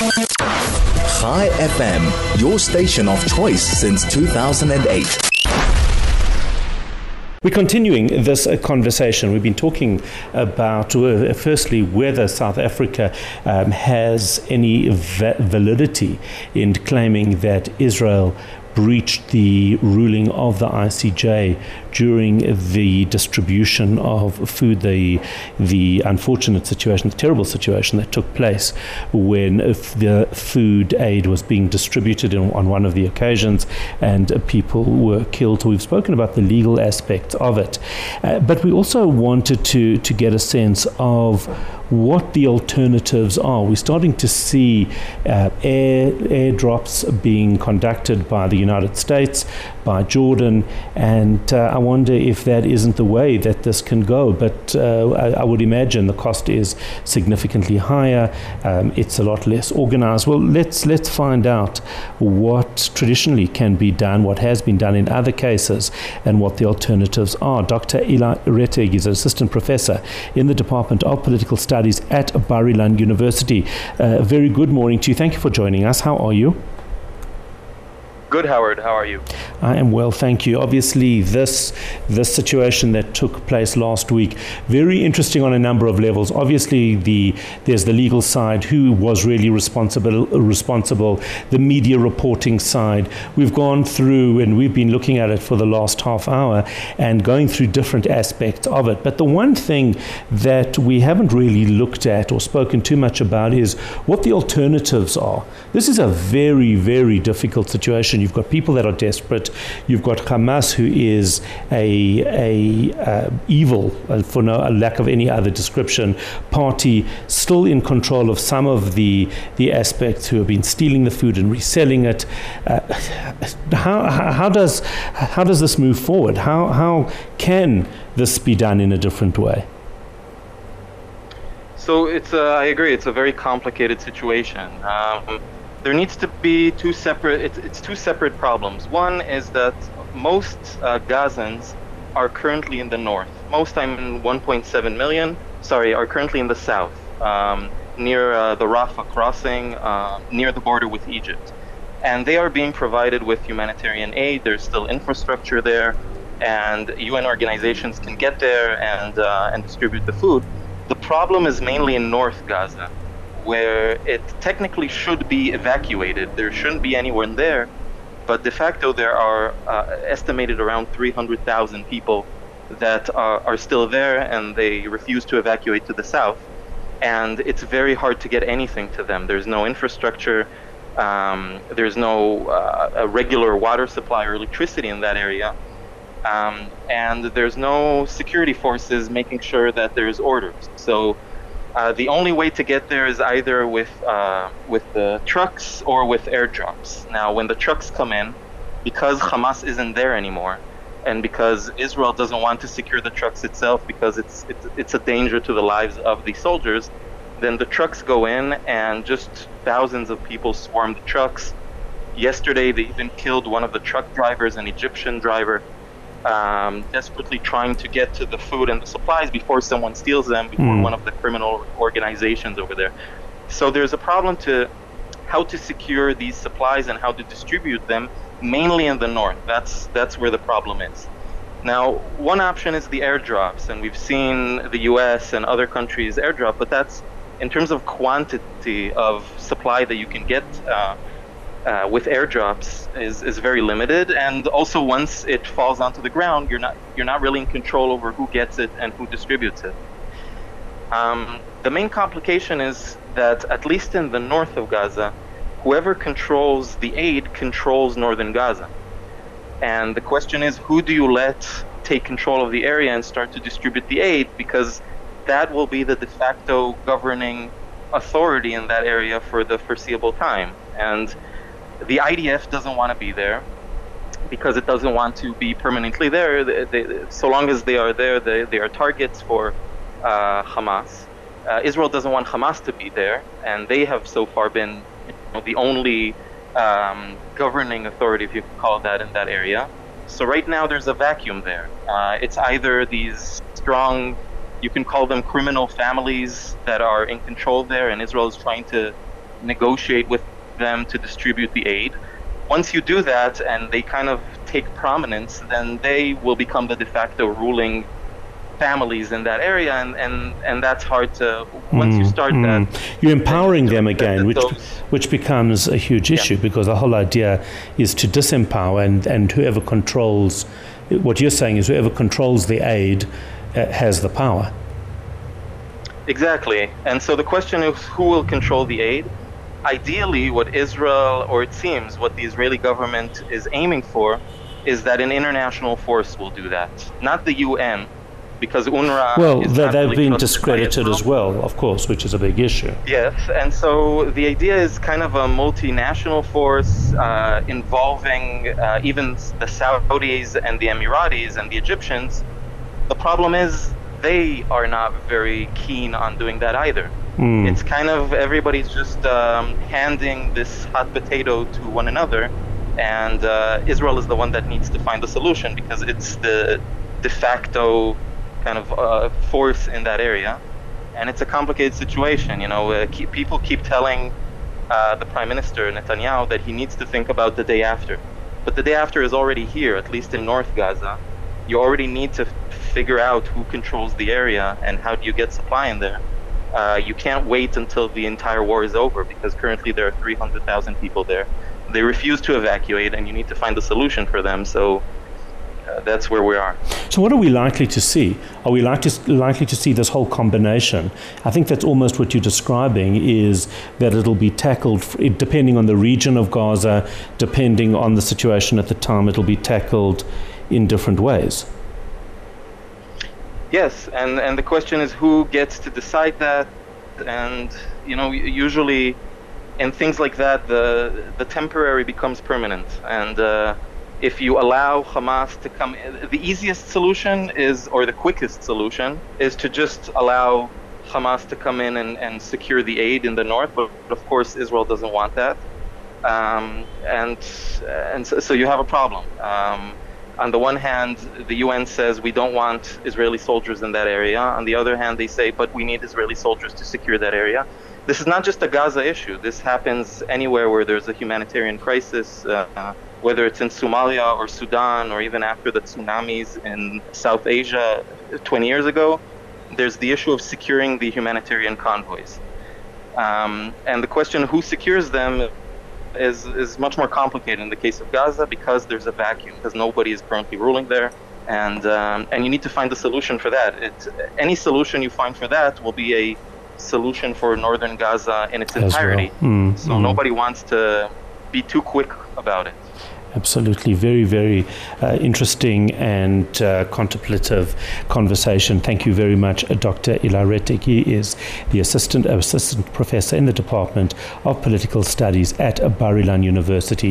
Chai FM, your station of choice since 2008. We're continuing this uh, conversation. We've been talking about, uh, firstly, whether South Africa um, has any va- validity in claiming that Israel breached the ruling of the ICJ during the distribution of food, the, the unfortunate situation, the terrible situation that took place when the food aid was being distributed on one of the occasions and people were killed. So We've spoken about the legal aspects of it, uh, but we also wanted to, to get a sense of what the alternatives are. We're starting to see uh, air airdrops being conducted by the United States, by Jordan, and uh, I wonder if that isn't the way that this can go. But uh, I, I, would imagine the cost is significantly higher. Um, it's a lot less organized. Well, let's let's find out what traditionally can be done, what has been done in other cases, and what the alternatives are. Dr. Elai Rettig is an assistant professor in the Department of Political Studies at Bar Ilan University. Uh, very good morning to you. Thank you for joining us. How are you? Good, Howard. How are you? I am well, thank you. Obviously, this this situation that took place last week very interesting on a number of levels. Obviously, the there's the legal side, who was really responsible responsible, the media reporting side. We've gone through and we've been looking at it for the last half hour and going through different aspects of it. But the one thing that we haven't really looked at or spoken too much about is what the alternatives are. This is a very very difficult situation You've got people that are desperate. You've got Hamas, who is a, a uh, evil, uh, for no lack of any other description, party still in control of some of the the aspects who have been stealing the food and reselling it. Uh, how, how does how does this move forward? How how can this be done in a different way? So it's uh, I agree. It's a very complicated situation. Um, there needs to be two separate it's, it's two separate problems. One is that most uh, gazans are currently in the north. Most i mean 1.7 million sorry are currently in the south um, near uh, the rafah crossing uh, near the border with egypt. And they are being provided with humanitarian aid. There's still infrastructure there and un organizations can get there and uh, and distribute the food. The problem is mainly in north gaza where it technically should be evacuated. There shouldn't be anyone there, but de facto there are uh, estimated around 300,000 people that are, are still there and they refuse to evacuate to the south. And it's very hard to get anything to them. There's no infrastructure, um, there's no uh, regular water supply or electricity in that area. Um, and there's no security forces making sure that there's orders. So uh, the only way to get there is either with uh, with the trucks or with airdrops. Now, when the trucks come in, because Hamas isn't there anymore, and because Israel doesn't want to secure the trucks itself because it's it's, it's a danger to the lives of the soldiers, then the trucks go in and just thousands of people swarm the trucks. Yesterday, they even killed one of the truck drivers, an Egyptian driver um, desperately trying to get to the food and the supplies before someone steals them, before mm. one of the criminal organizations over there. So there's a problem to how to secure these supplies and how to distribute them, mainly in the north. That's that's where the problem is. Now, one option is the airdrops, and we've seen the U.S. and other countries airdrop, but that's in terms of quantity of supply that you can get. Uh, uh, with airdrops is, is very limited. And also once it falls onto the ground you're not you're not really in control over who gets it and who distributes it. Um, the main complication is that at least in the north of Gaza whoever controls the aid controls northern Gaza. And the question is who do you let take control of the area and start to distribute the aid? Because that will be the de facto governing authority in that area for the foreseeable time. And the IDF doesn't want to be there because it doesn't want to be permanently there. They, they, so long as they are there, they, they are targets for uh, Hamas. Uh, Israel doesn't want Hamas to be there, and they have so far been you know, the only um, governing authority, if you can call that, in that area. So right now there's a vacuum there. Uh, it's either these strong, you can call them criminal families that are in control there, and Israel is trying to negotiate with them to distribute the aid. Once you do that and they kind of take prominence, then they will become the de facto ruling families in that area, and, and, and that's hard to once mm, you start mm. that. You're empowering them again, which which becomes a huge issue yeah. because the whole idea is to disempower, and, and whoever controls what you're saying is whoever controls the aid uh, has the power. Exactly, and so the question is who will control the aid. Ideally, what Israel, or it seems what the Israeli government is aiming for, is that an international force will do that, not the UN, because UNRWA. Well, they, have really been discredited as well, of course, which is a big issue. Yes, and so the idea is kind of a multinational force uh, involving uh, even the Saudis and the Emiratis and the Egyptians. The problem is they are not very keen on doing that either. Mm. It's kind of everybody's just um, handing this hot potato to one another, and uh, Israel is the one that needs to find the solution because it's the de facto kind of uh, force in that area, and it's a complicated situation. You know, uh, keep, people keep telling uh, the prime minister Netanyahu that he needs to think about the day after, but the day after is already here, at least in North Gaza. You already need to figure out who controls the area and how do you get supply in there. Uh, you can't wait until the entire war is over because currently there are 300,000 people there. They refuse to evacuate, and you need to find a solution for them. So uh, that's where we are. So, what are we likely to see? Are we likely to, likely to see this whole combination? I think that's almost what you're describing is that it'll be tackled depending on the region of Gaza, depending on the situation at the time, it'll be tackled in different ways. Yes, and, and the question is who gets to decide that? And, you know, usually in things like that, the, the temporary becomes permanent. And, uh, if you allow Hamas to come in, the easiest solution is, or the quickest solution, is to just allow Hamas to come in and, and secure the aid in the north. But of course, Israel doesn't want that. Um, and and so, so, you have a problem. Um, on the one hand, the UN says we don't want Israeli soldiers in that area. On the other hand, they say, but we need Israeli soldiers to secure that area. This is not just a Gaza issue. This happens anywhere where there's a humanitarian crisis. Uh, whether it's in Somalia or Sudan or even after the tsunamis in South Asia 20 years ago, there's the issue of securing the humanitarian convoys. Um, and the question who secures them is, is much more complicated in the case of Gaza because there's a vacuum, because nobody is currently ruling there. And, um, and you need to find a solution for that. It, any solution you find for that will be a solution for northern Gaza in its entirety. Well. Mm, so mm. nobody wants to be too quick about it. Absolutely, very, very uh, interesting and uh, contemplative conversation. Thank you very much, uh, Dr. Elai Rettig. He is the assistant assistant professor in the Department of Political Studies at Bar Ilan University.